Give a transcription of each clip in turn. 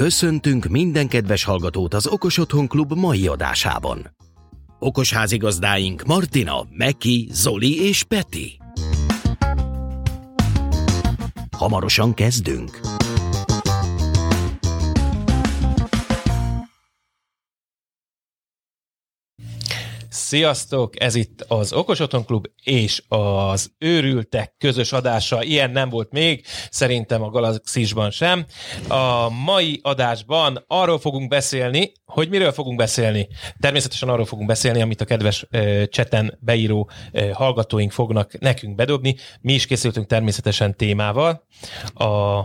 Köszöntünk minden kedves hallgatót az Okos Otthon Klub mai adásában. Okos házigazdáink Martina, Meki, Zoli és Peti. Hamarosan kezdünk. Sziasztok! Ez itt az Okos Otthon Klub és az Őrültek közös adása. Ilyen nem volt még, szerintem a Galaxisban sem. A mai adásban arról fogunk beszélni, hogy miről fogunk beszélni. Természetesen arról fogunk beszélni, amit a kedves uh, cseten beíró hallgatóink fognak nekünk bedobni. Mi is készültünk természetesen témával. A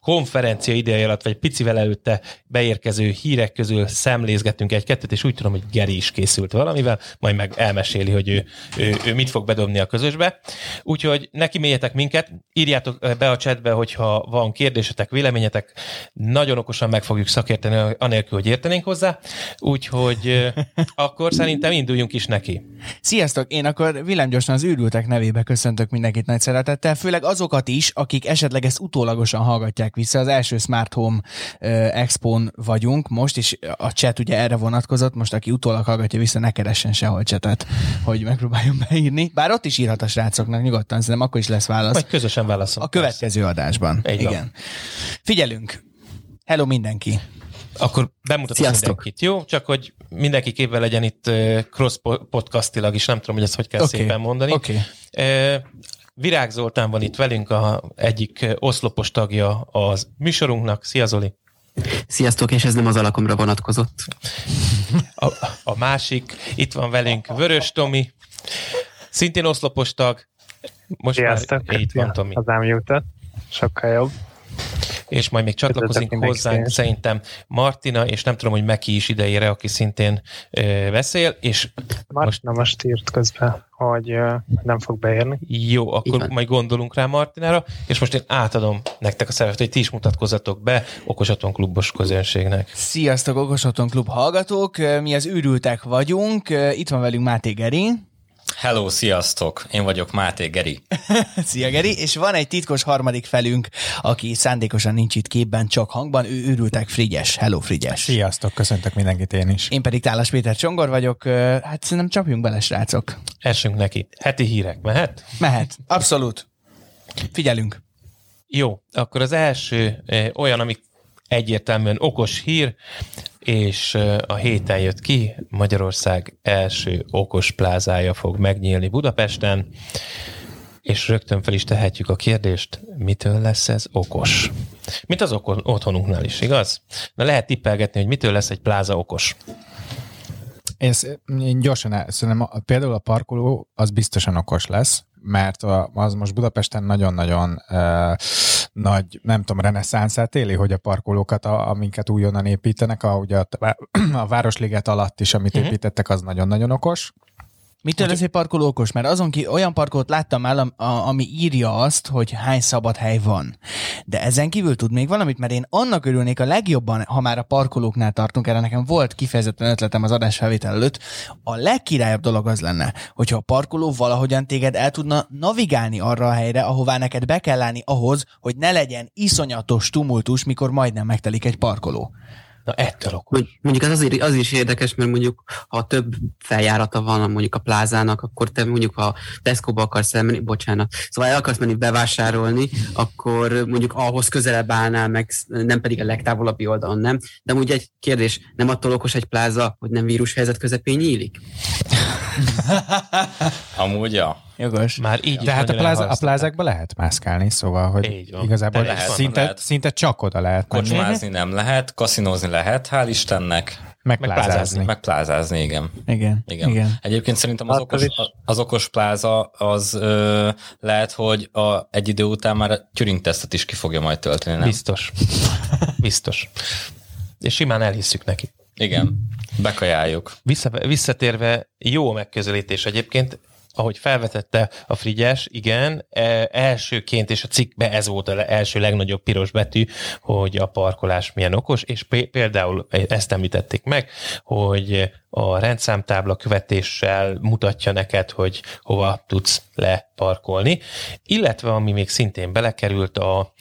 konferencia ideje alatt, vagy picivel előtte beérkező hírek közül szemlézgettünk egy-kettőt, és úgy tudom, hogy Geri is készült valamivel, majd meg elmeséli, hogy ő, ő, ő mit fog bedobni a közösbe. Úgyhogy neki mélyetek minket, írjátok be a chatbe, hogyha van kérdésetek, véleményetek, nagyon okosan meg fogjuk szakérteni, anélkül, hogy értenénk hozzá. Úgyhogy akkor szerintem induljunk is neki. Sziasztok! Én akkor villámgyorsan az űrültek nevébe köszöntök mindenkit nagy szeretettel, főleg azokat is, akik esetleg ezt utólagosan hallgatják vissza. Az első Smart Home Expo-n vagyunk most, és a chat ugye erre vonatkozott, most aki utólag hallgatja vissza, ne keressen sehol chatet, hogy megpróbáljon beírni. Bár ott is írhat a srácoknak nyugodtan, szerintem akkor is lesz válasz. Vagy közösen válaszol. A következő adásban. Így van. Igen. Figyelünk! Hello mindenki! Akkor bemutatok Sziasztok. mindenkit, jó? Csak hogy mindenki képvel legyen itt cross podcastilag is, nem tudom, hogy ezt hogy kell Oké. szépen mondani. Oké. Virág Zoltán van itt velünk, a egyik oszlopos tagja az műsorunknak. Szia Zoli! Sziasztok, és ez nem az alakomra vonatkozott. A, a másik, itt van velünk Vörös Tomi, szintén oszlopos tag. Most Sziasztok! már itt van Tomi. Az jutott. Sokkal jobb. És majd még csatlakozik Üdvözlök hozzánk szerintem Martina, és nem tudom, hogy Meki is idejére, aki szintén ö, beszél, és Martina most írt közben, hogy ö, nem fog beérni. jó, akkor van. majd gondolunk rá Martinára, és most én átadom nektek a szerepet, hogy ti is mutatkozzatok be Okos Otthon klubos közönségnek. Sziasztok, Okos Otthon Klub hallgatók! Mi az űrültek vagyunk. Itt van velünk Máté Geri. Hello, sziasztok! Én vagyok Máté Geri. Szia Geri! És van egy titkos harmadik felünk, aki szándékosan nincs itt képben, csak hangban. Ő űrültek Frigyes. Hello Frigyes! Sziasztok, köszöntök mindenkit én is. Én pedig Tálas Péter Csongor vagyok. Hát szerintem csapjunk bele, srácok. Essünk neki. Heti hírek, mehet? Mehet. Abszolút. Figyelünk. Jó, akkor az első eh, olyan, ami egyértelműen okos hír, és a héten jött ki, Magyarország első okos plázája fog megnyílni Budapesten, és rögtön fel is tehetjük a kérdést, mitől lesz ez okos? Mint az oko- otthonunknál is, igaz? Na lehet tippelgetni, hogy mitől lesz egy pláza okos. Én, én gyorsan el, szerintem a, például a parkoló az biztosan okos lesz, mert a, az most Budapesten nagyon-nagyon uh, nagy, nem tudom, reneszánszát éli, hogy a parkolókat, a, amiket újonnan építenek, ahogy a, a Városliget alatt is, amit uh-huh. építettek, az nagyon-nagyon okos. Mitől lesz egy parkoló okos? Mert azon ki olyan parkolót láttam a- ami írja azt, hogy hány szabad hely van. De ezen kívül tud még valamit, mert én annak örülnék a legjobban, ha már a parkolóknál tartunk, erre nekem volt kifejezetten ötletem az adás felvétel előtt, a legkirályabb dolog az lenne, hogyha a parkoló valahogyan téged el tudna navigálni arra a helyre, ahová neked be kell állni ahhoz, hogy ne legyen iszonyatos tumultus, mikor majdnem megtelik egy parkoló. Na ettől okos. Mondj- Mondjuk az, azért, az is érdekes, mert mondjuk ha több feljárata van mondjuk a plázának, akkor te mondjuk ha Tesco-ba akarsz elmenni, bocsánat, szóval el akarsz menni bevásárolni, akkor mondjuk ahhoz közelebb állnál meg, nem pedig a legtávolabbi oldalon, nem? De úgy egy kérdés, nem attól okos egy pláza, hogy nem vírushelyzet közepén nyílik? Amúgy, ja. Jogos. Már így is De hát a, pláza, a plázákba lehet mászkálni, szóval, hogy Így van. igazából De lehet, szinte, lehet. szinte csak oda lehet Kocsmázni nem lehet, kaszinózni lehet, hál' Istennek, meg meg plázázni. plázázni. meg plázázni, igen. Igen. Igen. Igen. Egyébként szerintem az okos, az okos pláza az ö, lehet, hogy a, egy idő után már a Turing tesztet is ki fogja majd tölteni, nem? Biztos. Biztos. És simán elhisszük neki. Igen, bekajáljuk. Vissza, visszatérve, jó megközelítés egyébként, ahogy felvetette a Frigyes, igen, e, elsőként, és a cikkben ez volt az első legnagyobb piros betű, hogy a parkolás milyen okos, és pé- például ezt említették meg, hogy a rendszámtábla követéssel mutatja neked, hogy hova tudsz leparkolni, illetve ami még szintén belekerült a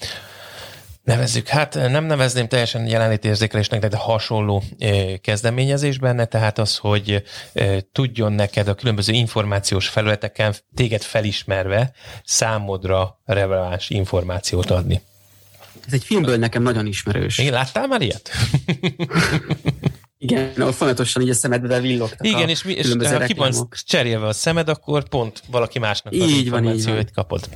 nevezzük, hát nem nevezném teljesen jelenlétérzékelésnek, de hasonló eh, kezdeményezés benne, tehát az, hogy eh, tudjon neked a különböző információs felületeken téged felismerve számodra releváns információt adni. Ez egy filmből nekem nagyon ismerős. Igen, láttál már ilyet? Igen, ahol folyamatosan így a szemedbe villogtak Igen, és, mi, és ha ki van cserélve a szemed, akkor pont valaki másnak az Így van, így információit kapod.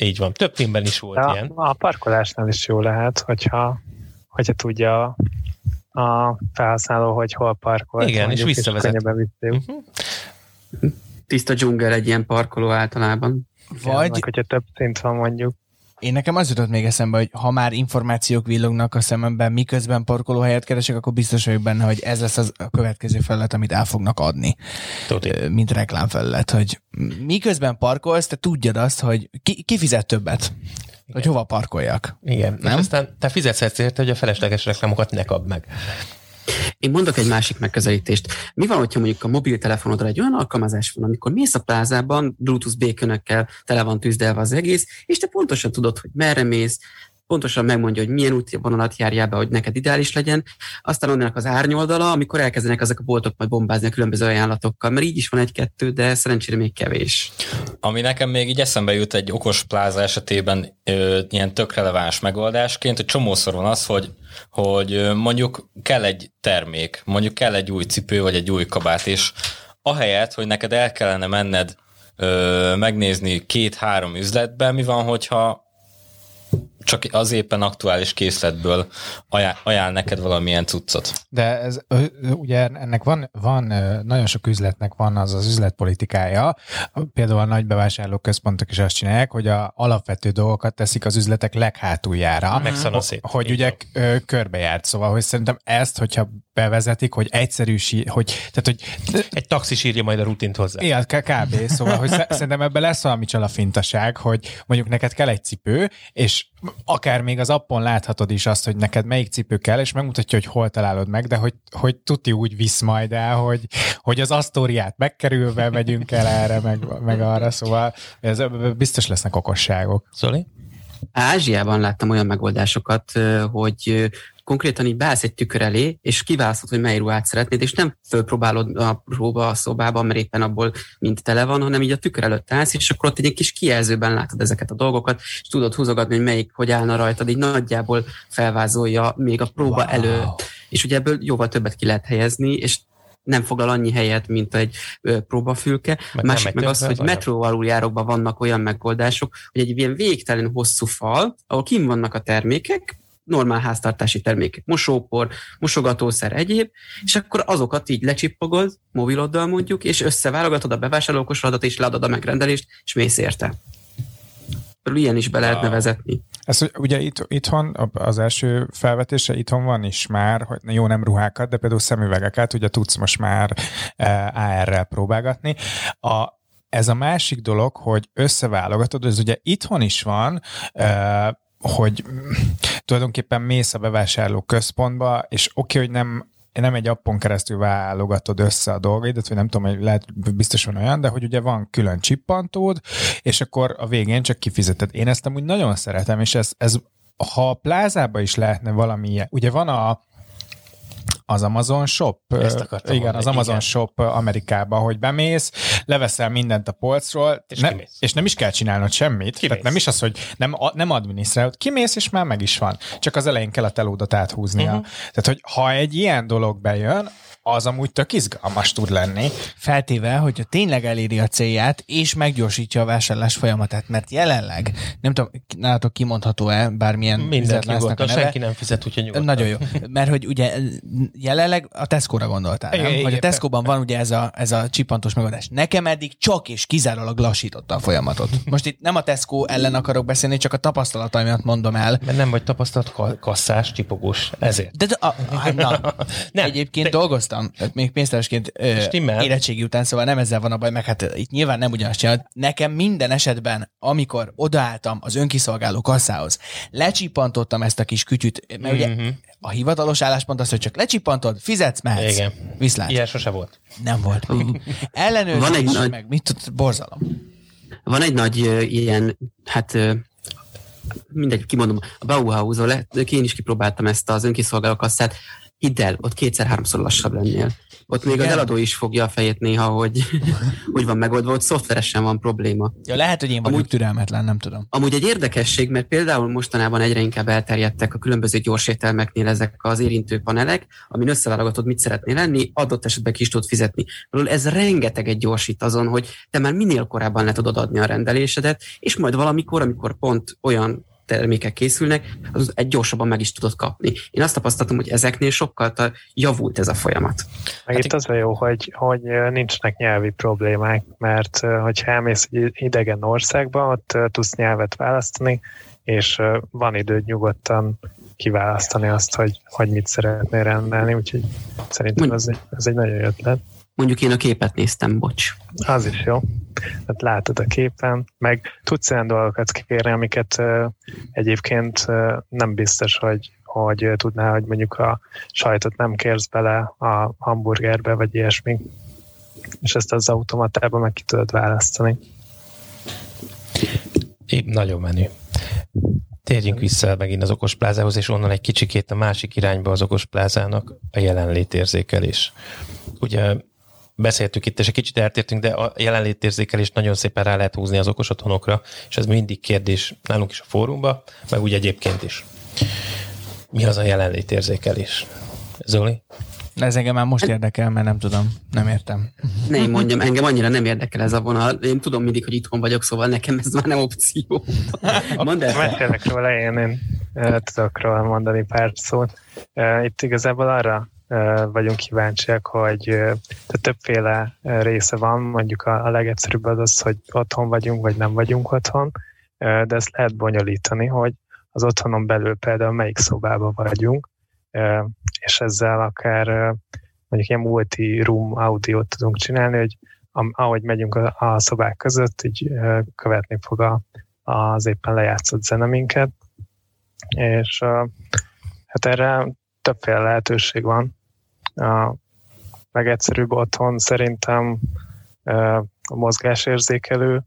Így van. Több filmben is volt De ilyen. a, a parkolásnál is jó lehet, hogyha, hogyha tudja a felhasználó, hogy hol parkol. Igen, és visszavezet. könnyebben vissza. Mhm. Tiszta dzsungel egy ilyen parkoló általában. Vagy Meg, hogyha több szint van mondjuk. Én nekem az jutott még eszembe, hogy ha már információk villognak a szememben, miközben parkolóhelyet keresek, akkor biztos vagyok benne, hogy ez lesz az a következő felület, amit el fognak adni, Tuti. Mint reklámfelület, hogy miközben parkolsz, te tudjad azt, hogy ki, ki fizet többet, hogy hova parkoljak. Igen. Nem? És aztán te fizetsz érte, hogy a felesleges reklámokat ne kapd meg. Én mondok egy másik megközelítést. Mi van, hogyha mondjuk a mobiltelefonodra egy olyan alkalmazás van, amikor mész a plázában, Bluetooth békönökkel tele van tűzdelve az egész, és te pontosan tudod, hogy merre mész, pontosan megmondja, hogy milyen útvonalat járjál be, hogy neked ideális legyen. Aztán onnan az árnyoldala, amikor elkezdenek ezek a boltok majd bombázni a különböző ajánlatokkal, mert így is van egy-kettő, de szerencsére még kevés. Ami nekem még így eszembe jut egy okos pláza esetében ö, ilyen tök releváns megoldásként, hogy csomószor van az, hogy, hogy mondjuk kell egy termék, mondjuk kell egy új cipő, vagy egy új kabát, és ahelyett, hogy neked el kellene menned ö, megnézni két-három üzletben, mi van, hogyha csak az éppen aktuális készletből ajánl, ajánl neked valamilyen cuccot. De ez, ugye ennek van, van, nagyon sok üzletnek van az az üzletpolitikája. Például a nagy bevásárlóközpontok is azt csinálják, hogy a alapvető dolgokat teszik az üzletek leghátuljára. Megszana szét. Hogy ugye körbejárt. Szóval, hogy szerintem ezt, hogyha bevezetik, hogy egyszerűsi, hogy, tehát, hogy Egy taxis írja majd a rutint hozzá. igen, k- kb. Szóval, hogy sze- szerintem ebben lesz valami csalafintaság, hogy mondjuk neked kell egy cipő, és akár még az appon láthatod is azt, hogy neked melyik cipő kell, és megmutatja, hogy hol találod meg, de hogy, hogy tuti úgy visz majd el, hogy, hogy az asztóriát megkerülve megyünk el erre, meg, meg arra, szóval ez biztos lesznek okosságok. Zoli? Ázsiában láttam olyan megoldásokat, hogy konkrétan így beállsz egy tükör elé, és kiválasztod, hogy mely ruhát szeretnéd, és nem fölpróbálod a próba a szobában, mert éppen abból mind tele van, hanem így a tükör előtt állsz, és akkor ott egy kis kijelzőben látod ezeket a dolgokat, és tudod húzogatni, hogy melyik hogy állna rajtad, így nagyjából felvázolja még a próba Wow. előtt. És ugye ebből jóval többet ki lehet helyezni, és nem foglal annyi helyet, mint egy próbafülke. Nem másik meg az, hogy metró aluljárókban vannak olyan megoldások, hogy egy ilyen végtelen hosszú fal, ahol kim vannak a termékek, normál háztartási termékek, mosópor, mosogatószer, egyéb, és akkor azokat így lecsippogod, mobiloddal mondjuk, és összeválogatod a bevásárlókosradat, és leadod a megrendelést, és mész érte. Ilyen is be lehetne Wow. vezetni. Ez ugye itt, itthon, az első felvetése itthon van is már, hogy jó nem ruhákat, de például szemüvegeket, ugye tudsz most már eh, AR-rel próbálgatni. A, ez a másik dolog, hogy összeválogatod, ez ugye itthon is van, eh, hogy tulajdonképpen mész a bevásárló központba, és oké, okay, hogy nem nem egy appon keresztül válogatod össze a dolgaidat, vagy nem tudom, hogy lehet, biztos van olyan, de hogy ugye van külön csippantód, és akkor a végén csak kifizeted. Én ezt amúgy nagyon szeretem, és ez, ez ha a plázába is lehetne valami ilyen, ugye van a az Amazon Shop. Ezt akartam igen, mondani, az Amazon igen. Shop Amerikában, hogy bemész, leveszel mindent a polcról, És ne, kimész. és nem is kell csinálnod semmit. Kimész. Tehát nem is az, hogy nem, nem adminisztrálod, kimész, és már meg is van. Csak az elején kell a telódat áthúznia. Mhm. Uh-huh. Tehát, hogy ha egy ilyen dolog bejön, az amúgy tök izgalmas tud lenni. Feltéve, hogyha tényleg eléri a célját, és meggyorsítja a vásárlás folyamatát, mert jelenleg, nem tudom, nálatok kimondható-e bármilyen Mindent üzletláncnak a nyugodtan, neve, senki nem fizet, úgyhogy nyugodtan. Nagyon jó. Mert hogy ugye jelenleg a Tesco-ra gondoltál, nem? Igen, Hogy a. Tesco-ban van ugye ez a, ez a csippantos megoldás. Nekem eddig csak és kizárólag lassította a folyamatot. Most itt nem a Tesco ellen akarok beszélni, csak a tapasztalataimat mondom el. Mert nem vagy tapasztalt ka- kasszás, csipogós, ezért. De, de a, hát na, nem, egyébként te- dolgoztam, tehát még pénztárosként Stimmel. érettségi után, szóval nem ezzel van a baj, meg hát itt nyilván nem ugyanazt csinálod. Nekem minden esetben, amikor odaálltam az önkiszolgáló kasszához, lecsipantottam ezt a kis kütyüt, mert ugye Mhm. a hivatalos álláspont az, hogy csak lecsipantod, fizetsz, mehetsz. Igen. Viszlát. Ilyen sose volt. Nem volt még. Ellenőrzés, Van egy nagy- meg mit tud, borzalom. Van egy nagy ilyen, hát ö, mindegy, kimondom, a Bauhaus-on, én is kipróbáltam ezt az önkiszolgáló kasszát, hidd el, ott kétszer-háromszor lassabb lennél. Ott még Igen. az eladó is fogja a fejét néha, hogy úgy van megoldva, ott szoftveresen van probléma. Ja, lehet, hogy én vagyok amúgy, türelmetlen, nem tudom. Amúgy egy érdekesség, mert például mostanában egyre inkább elterjedtek a különböző gyorsételmeknél ezek az érintő panelek, amin összeválogatod, mit szeretnél lenni, adott esetben ki is tudod fizetni. Ez rengeteg egy gyorsít azon, hogy te már minél korábban le tudod adni a rendelésedet, és majd valamikor, amikor pont olyan termékek készülnek, az egy gyorsabban meg is tudod kapni. Én azt tapasztaltam, hogy ezeknél sokkal javult ez a folyamat. Meg hát itt az a jó, hogy, hogy nincsenek nyelvi problémák, mert hogyha elmész egy idegen országba, ott tudsz nyelvet választani, és van időd nyugodtan kiválasztani azt, hogy, hogy mit szeretnél rendelni, úgyhogy szerintem ez egy, ez egy nagyon jó ötlet. Mondjuk én a képet néztem, bocs. Az is jó. Hát látod a képen, meg tudsz olyan dolgokat kérni, amiket uh, egyébként uh, nem biztos, hogy, hogy uh, tudná, hogy mondjuk a sajtot nem kérsz bele a hamburgerbe, vagy ilyesmi. És ezt az automatában meg ki tudod választani. Épp nagyon menő. Térjünk vissza megint az okosplázához, és onnan egy kicsikét a másik irányba az okosplázának a jelenlétérzékelés. Ugye beszéltük itt, és egy kicsit eltértünk, de a jelenlétérzékelést nagyon szépen rá lehet húzni az okos otthonokra, és ez mindig kérdés nálunk is a fórumba, meg úgy egyébként is. Mi az a jelenlétérzékelés? Zoli? Ez engem már most érdekel, mert nem tudom, nem értem. Ne mondjam, engem annyira nem érdekel ez a vonal. Én tudom mindig, hogy itthon vagyok, szóval nekem ez már nem opció. Mondd el. Mesélek róla, én, én tudok róla mondani pár szót. Itt igazából arra vagyunk kíváncsiak, hogy tehát többféle része van, mondjuk a, a legegyszerűbb az az, hogy otthon vagyunk, vagy nem vagyunk otthon, de ezt lehet bonyolítani, hogy az otthonon belül például melyik szobában vagyunk, és ezzel akár mondjuk ilyen multi-room audiót tudunk csinálni, hogy ahogy megyünk a, szobák között, így követni fog a, az éppen lejátszott zeneminket, és hát erre többféle lehetőség van, a legegyszerűbb otthon szerintem a mozgásérzékelő,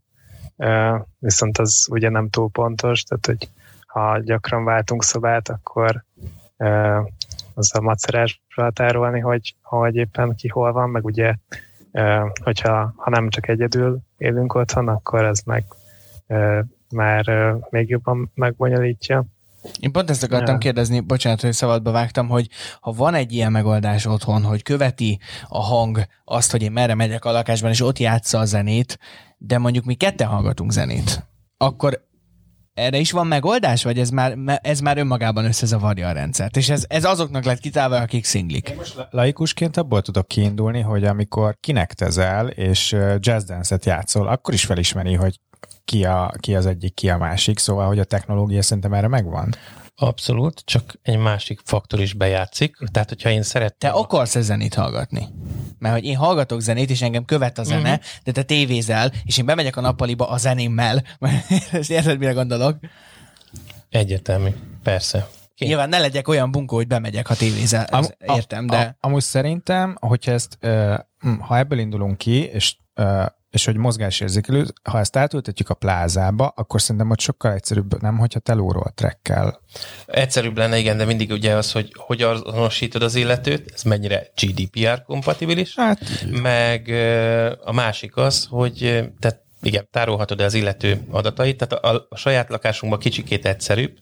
viszont az ugye nem túl pontos, tehát hogy ha gyakran váltunk szobát, akkor az a macerásra határolni, hogy, hogy éppen ki hol van, meg ugye, hogyha ha nem csak egyedül élünk otthon, akkor ez meg már még jobban megbonyolítja. Én pont ezt akartam ja. kérdezni, bocsánat, hogy szabadba vágtam, hogy ha van egy ilyen megoldás otthon, hogy követi a hang azt, hogy én merre megyek a lakásban, és ott játsza a zenét, de mondjuk mi ketten hallgatunk zenét, akkor erre is van megoldás, vagy ez már, ez már önmagában összezavarja a rendszert? És ez, ez azoknak lett kitálva, akik szinglik. Én most laikusként abból tudok kiindulni, hogy amikor kinektezel és jazz dance-et játszol, akkor is felismeri, hogy ki, a, ki az egyik, ki a másik, szóval, hogy a technológia szerintem erre megvan. Abszolút, csak egy másik faktor is bejátszik. Tehát, hogyha én szeretném... Te akarsz-e zenét hallgatni? Mert hogy én hallgatok zenét, és engem követ a zene, uh-huh. de te tévézel, és én bemegyek a nappaliba a zenémmel. Ezt érted, mire gondolok? Egyértelmű, persze. Ki? Nyilván ne legyek olyan bunkó, hogy bemegyek, ha tévézel, Am, értem, de... A, amúgy szerintem, hogyha ezt, ha ebből indulunk ki, és és hogy mozgásérzékelő, ha ezt átültetjük a plázába, akkor szerintem ott sokkal egyszerűbb, nem, hogyha telóról trekkel. Egyszerűbb lenne, igen, de mindig ugye az, hogy hogy azonosítod az illetőt, ez mennyire GDPR kompatibilis, hát, meg a másik az, hogy tehát igen, tárolhatod az illető adatait, tehát a, a saját lakásunkban kicsikét egyszerűbb.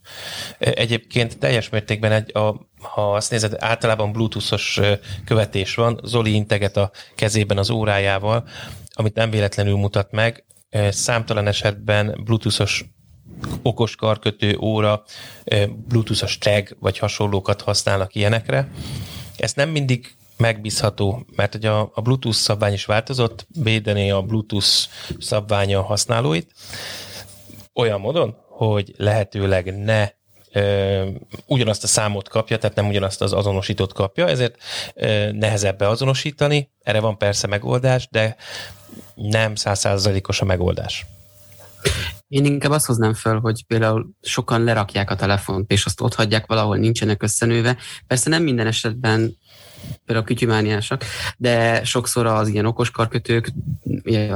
Egyébként teljes mértékben, egy, a, ha azt nézed, általában bluetoothos követés van, Zoli integet a kezében az órájával, amit nem véletlenül mutat meg, számtalan esetben bluetoothos okos karkötő óra, bluetoothos tag vagy hasonlókat használnak ilyenekre. Ez nem mindig megbízható, mert hogy a, a Bluetooth szabvány is változott, védené a Bluetooth szabványa a használóit, olyan módon, hogy lehetőleg ne ö, ugyanazt a számot kapja, tehát nem ugyanazt az azonosítót kapja, ezért ö, nehezebb beazonosítani, erre van persze megoldás, de nem százszázalékos a megoldás. Én inkább azt hoznám föl, hogy például sokan lerakják a telefont, és azt ott hagyják valahol, nincsenek összenőve. Persze nem minden esetben például kütyümániásak, de sokszor az ilyen okos karkötők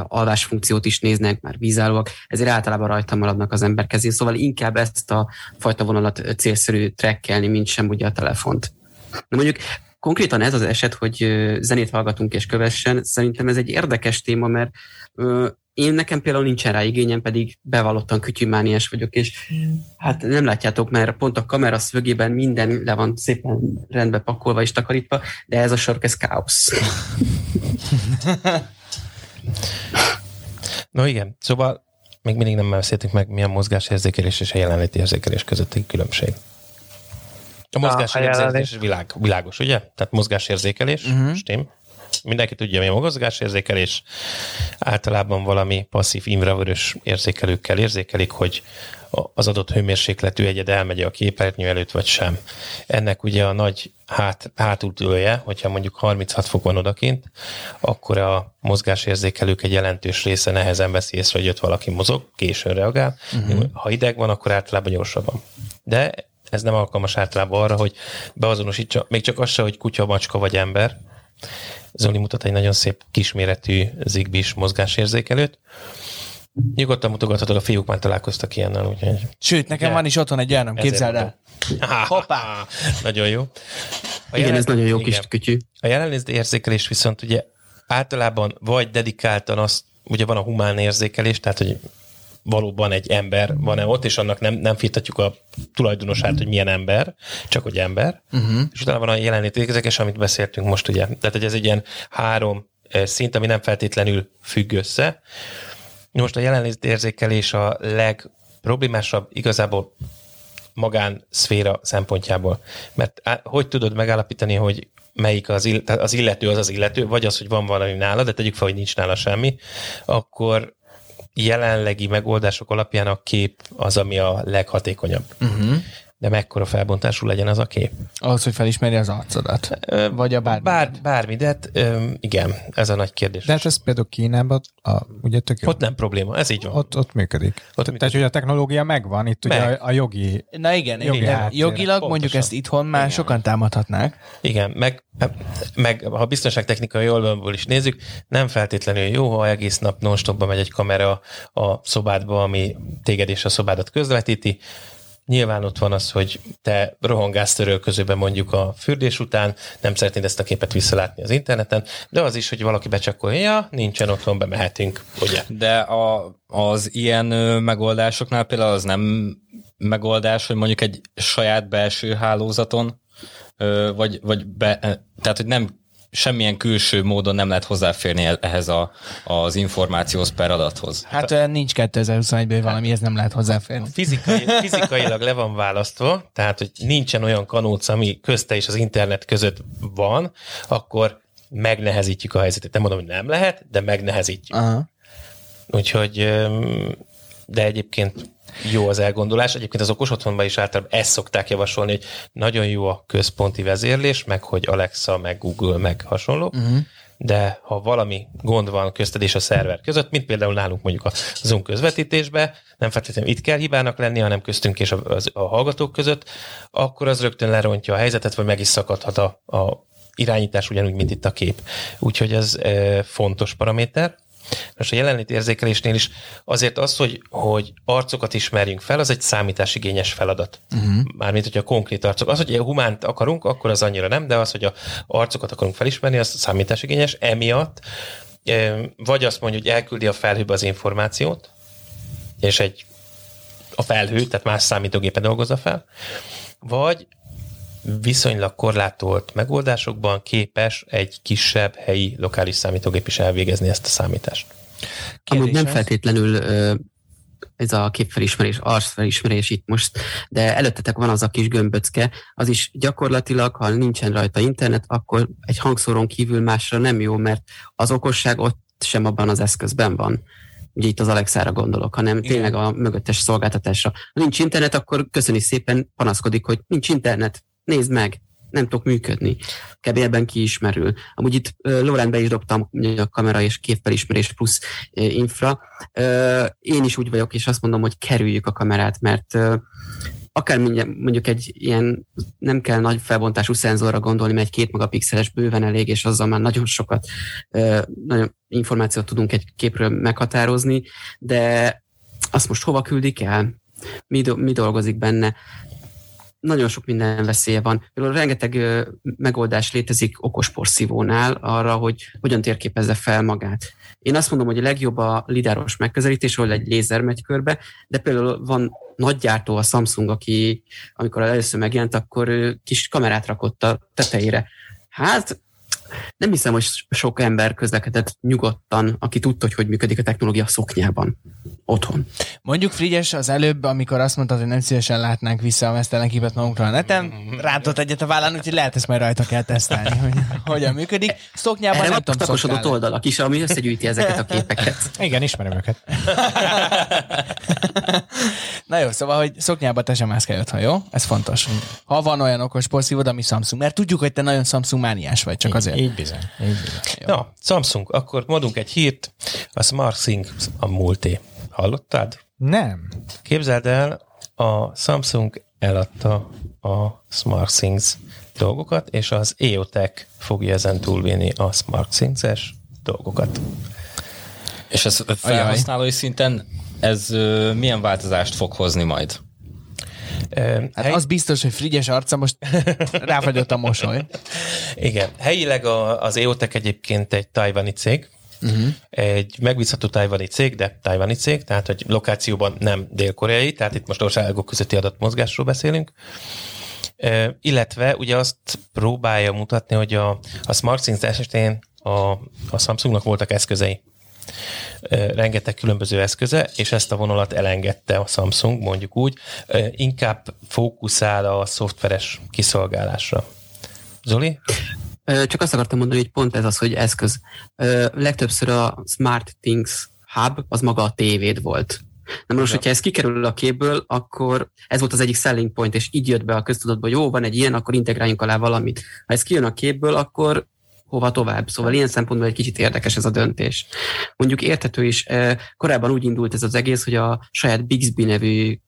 alvásfunkciót is néznek, már vízállóak, ezért általában rajta maradnak az ember kezén, szóval inkább ezt a fajta vonalat célszerű trekkelni, mint sem ugye a telefont. De mondjuk konkrétan ez az eset, hogy zenét hallgatunk és kövessen, szerintem ez egy érdekes téma, mert én nekem például nincsen rá igényem, pedig bevallottan kütyümániás vagyok, és hát nem látjátok, mert pont a kamera szögében minden le van szépen rendbe pakolva és takarítva, de ez a sark, ez káosz. no igen, szóval még mindig nem beszéltünk meg, mi a mozgásérzékelés és a jelenléti érzékelés közötti különbség. A mozgásérzékelés világ, világos, ugye? Tehát mozgásérzékelés, uh-huh. stém. Mindenki tudja, mi a mozgásérzékelés. Általában valami passzív infravörös érzékelőkkel érzékelik, hogy az adott hőmérsékletű egyed elmegy a képernyő előtt, vagy sem. Ennek ugye a nagy hát, hátultője, hogyha mondjuk 36 fok van odakint, akkor a mozgásérzékelők egy jelentős része nehezen veszi észre, hogy ott valaki mozog, későn reagál. Uh-huh. Ha ideg van, akkor általában gyorsabban. De ez nem alkalmas általában arra, hogy beazonosítsa, még csak az se, hogy kutya, macska vagy ember. Zoli mutat egy nagyon szép kisméretű zigbis mozgásérzékelőt. Nyugodtan mutogathatod, a fiúk már találkoztak ilyennel, úgyhogy... Sőt, nekem van is otthon egy olyanom, képzeld el. Hoppá! Nagyon jó. A igen, ez nagyon jó igen. kis kütyű. A jelenléti érzékelés viszont ugye általában vagy dedikáltan azt, ugye van a humán érzékelés, tehát hogy valóban egy ember van-e ott, és annak nem, nem fitatjuk a tulajdonosát, hogy milyen ember, csak hogy ember. Uh-huh. És utána van a jelenlét érzékes, amit beszéltünk most ugye. Tehát, hogy ez egy ilyen három eh, szint, ami nem feltétlenül függ össze. Most a jelenlét érzékelés a legproblémásabb igazából magánszféra szempontjából. Mert hogy tudod megállapítani, hogy melyik az, ill, az illető az az illető, vagy az, hogy van valami nála, de tegyük fel, hogy nincs nála semmi, akkor jelenlegi megoldások alapján a kép az, ami a leghatékonyabb. Uh-huh. De mekkora felbontású legyen az a kép? Ahhoz, hogy felismeri az arcodat. Ö, Vagy a bármi. Bár, bármi, de hát, ö, igen, ez a nagy kérdés. De hát ez például Kínában, a, ugye tök jó. Ott nem probléma, ez így van. Ott, ott működik. Ott működik. Tehát, hogy a technológia megvan, itt Meg. ugye a, a jogi... Na igen, jogi igen. jogilag Pontosan. mondjuk ezt itthon már igen. sokan támadhatnák. Igen, meg, meg ha biztonságtechnikai oldalból is nézzük, nem feltétlenül jó, ha egész nap non megy egy kamera a szobádba, ami téged és a szobádat közvetíti, Nyilván ott van az, hogy te rohangálsz törölközőben mondjuk a fürdés után, nem szeretnéd ezt a képet visszalátni az interneten, de az is, hogy valaki becsakolja, ja, nincsen otthon, bemehetünk, ugye? De a, az ilyen megoldásoknál például az nem megoldás, hogy mondjuk egy saját belső hálózaton, vagy, vagy be, tehát, hogy nem semmilyen külső módon nem lehet hozzáférni ehhez a, az információhoz per adathoz. Hát olyan nincs 2021-ben valami, ez nem lehet hozzáférni. Fizikai, fizikailag le van választva, tehát hogy nincsen olyan kanóc, ami közte és az internet között van, akkor megnehezítjük a helyzetet. Nem mondom, hogy nem lehet, de megnehezítjük. Aha. Úgyhogy, de egyébként jó az elgondolás. Egyébként az okos otthonban is általában ezt szokták javasolni, hogy nagyon jó a központi vezérlés, meg hogy Alexa, meg Google, meg hasonló, uh-huh. de ha valami gond van közted és a szerver között, mint például nálunk mondjuk a Zoom közvetítésbe, nem feltétlenül itt kell hibának lenni, hanem köztünk és a, a, a hallgatók között, akkor az rögtön lerontja a helyzetet, vagy meg is szakadhat a, a irányítás ugyanúgy, mint itt a kép. Úgyhogy ez e, fontos paraméter. Most a jelenlét érzékelésnél is azért az, hogy, hogy arcokat ismerjünk fel, az egy számításigényes feladat. Uh-huh. Mármint, hogyha konkrét arcok. Az, hogy humánt akarunk, akkor az annyira nem, de az, hogy a arcokat akarunk felismerni, az számításigényes. Emiatt vagy azt mondja, hogy elküldi a felhőbe az információt, és egy a felhő, tehát más számítógépe dolgozza fel, vagy viszonylag korlátolt megoldásokban képes egy kisebb helyi lokális számítógép is elvégezni ezt a számítást. Amúgy nem feltétlenül ez a képfelismerés, arcfelismerés itt most, de előttetek van az a kis gömböcke, az is gyakorlatilag, ha nincsen rajta internet, akkor egy hangszóron kívül másra nem jó, mert az okosság ott sem abban az eszközben van. Ugye itt az Alexára gondolok, hanem Igen. tényleg a mögöttes szolgáltatásra. Ha nincs internet, akkor köszöni szépen, panaszkodik, hogy nincs internet, nézd meg, nem tudok működni. Kb. ebben kiismerül. Amúgy itt uh, Lorentbe is dobtam a kamera és képfelismerés plusz infra. Én is úgy vagyok, és azt mondom, hogy kerüljük a kamerát, mert akár mondjuk egy ilyen, nem kell nagy felbontású szenzorra gondolni, mert egy két megapixeles bőven elég, és azzal már nagyon sokat, nagyon információt tudunk egy képről meghatározni, de azt most hova küldik el? Mi, do, mi dolgozik benne? Nagyon sok minden veszélye van. Például rengeteg megoldás létezik okos porszívónál arra, hogy hogyan térképezze fel magát. Én azt mondom, hogy a legjobb a lidáros megközelítés, ahol egy lézer megy körbe, de például van nagy gyártó, a Samsung, aki amikor először megjelent, akkor kis kamerát rakott a tetejére. Hát nem hiszem, hogy sok ember közlekedett nyugodtan, aki tudta, hogy hogy működik a technológia szoknyában, otthon. Mondjuk Frigyes az előbb, amikor azt mondta, hogy nem szívesen látnánk vissza a mesztelen képet magunkra a neten, rántott egyet a vállán, úgyhogy lehet ezt majd rajta kell tesztelni, hogy hogyan működik. Szoknyában Erre nem tudom, oldalak is, ami összegyűjti ezeket a képeket. Igen, ismerem őket. Na jó, szóval, hogy szoknyába te sem mászkálj otthon, jó? Ez fontos. Ha van olyan okos porszívod, ami Samsung, mert tudjuk, hogy te nagyon Samsung mániás vagy, csak azért. Így bizony. Így bizony. Na, Samsung, akkor mondunk egy hírt, a SmartSync a múlté. Hallottad? Nem. Képzeld el, a Samsung eladta a SmartSync dolgokat, és az EOTech fogja ezen túlvinni a SmartSync-es dolgokat. És ez felhasználói szinten ez ö, milyen változást fog hozni majd? Hát hely- az biztos, hogy Frigyes arca most ráfagyott a mosoly. Igen, helyileg a, az EOTech egyébként egy tajvani cég, uh-huh. egy megbízható tajvani cég, de tajvani cég, tehát hogy lokációban nem dél-koreai, tehát itt most országok közötti adatmozgásról beszélünk. Uh, illetve ugye azt próbálja mutatni, hogy a, a SmartSync esetén a, a Samsungnak voltak eszközei, rengeteg különböző eszköze, és ezt a vonalat elengedte a Samsung, mondjuk úgy, inkább fókuszál a szoftveres kiszolgálásra. Zoli? Csak azt akartam mondani, hogy pont ez az, hogy eszköz. Legtöbbször a Smart Things Hub az maga a tévéd volt. Na most, hogyha ez kikerül a képből, akkor ez volt az egyik selling point, és így jött be a köztudatba, hogy jó, van egy ilyen, akkor integráljunk alá valamit. Ha ez kijön a képből, akkor hova tovább. Szóval ilyen szempontból egy kicsit érdekes ez a döntés. Mondjuk érthető is, eh, korábban úgy indult ez az egész, hogy a saját Bixby nevű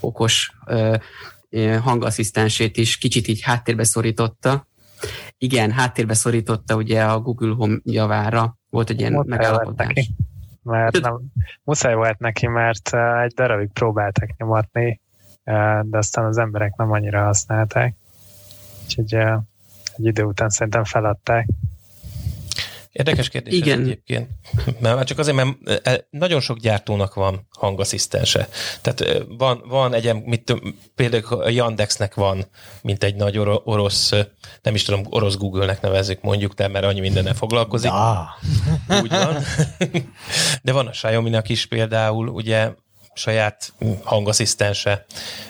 okos eh, eh, hangasszisztensét is kicsit így háttérbe szorította. Igen, háttérbe szorította ugye a Google Home javára. Volt egy ilyen Muszáj megállapodás. neki. Mert nem, muszáj volt neki, mert egy darabig próbáltak nyomatni, de aztán az emberek nem annyira használták. Úgyhogy egy idő után szerintem feladták. Érdekes kérdés Igen. Ez egyébként. Mert már csak azért, mert eh, nagyon sok gyártónak van hangasszisztense. Tehát eh, van, van egy, mit, tudom, például a Yandexnek van, mint egy nagy oro- orosz, eh, nem is tudom, orosz Google-nek nevezzük mondjuk, de mert annyi mindennel foglalkozik. Ah. Úgy van. De van a Xiaomi-nak is például, ugye saját hangasszisztense.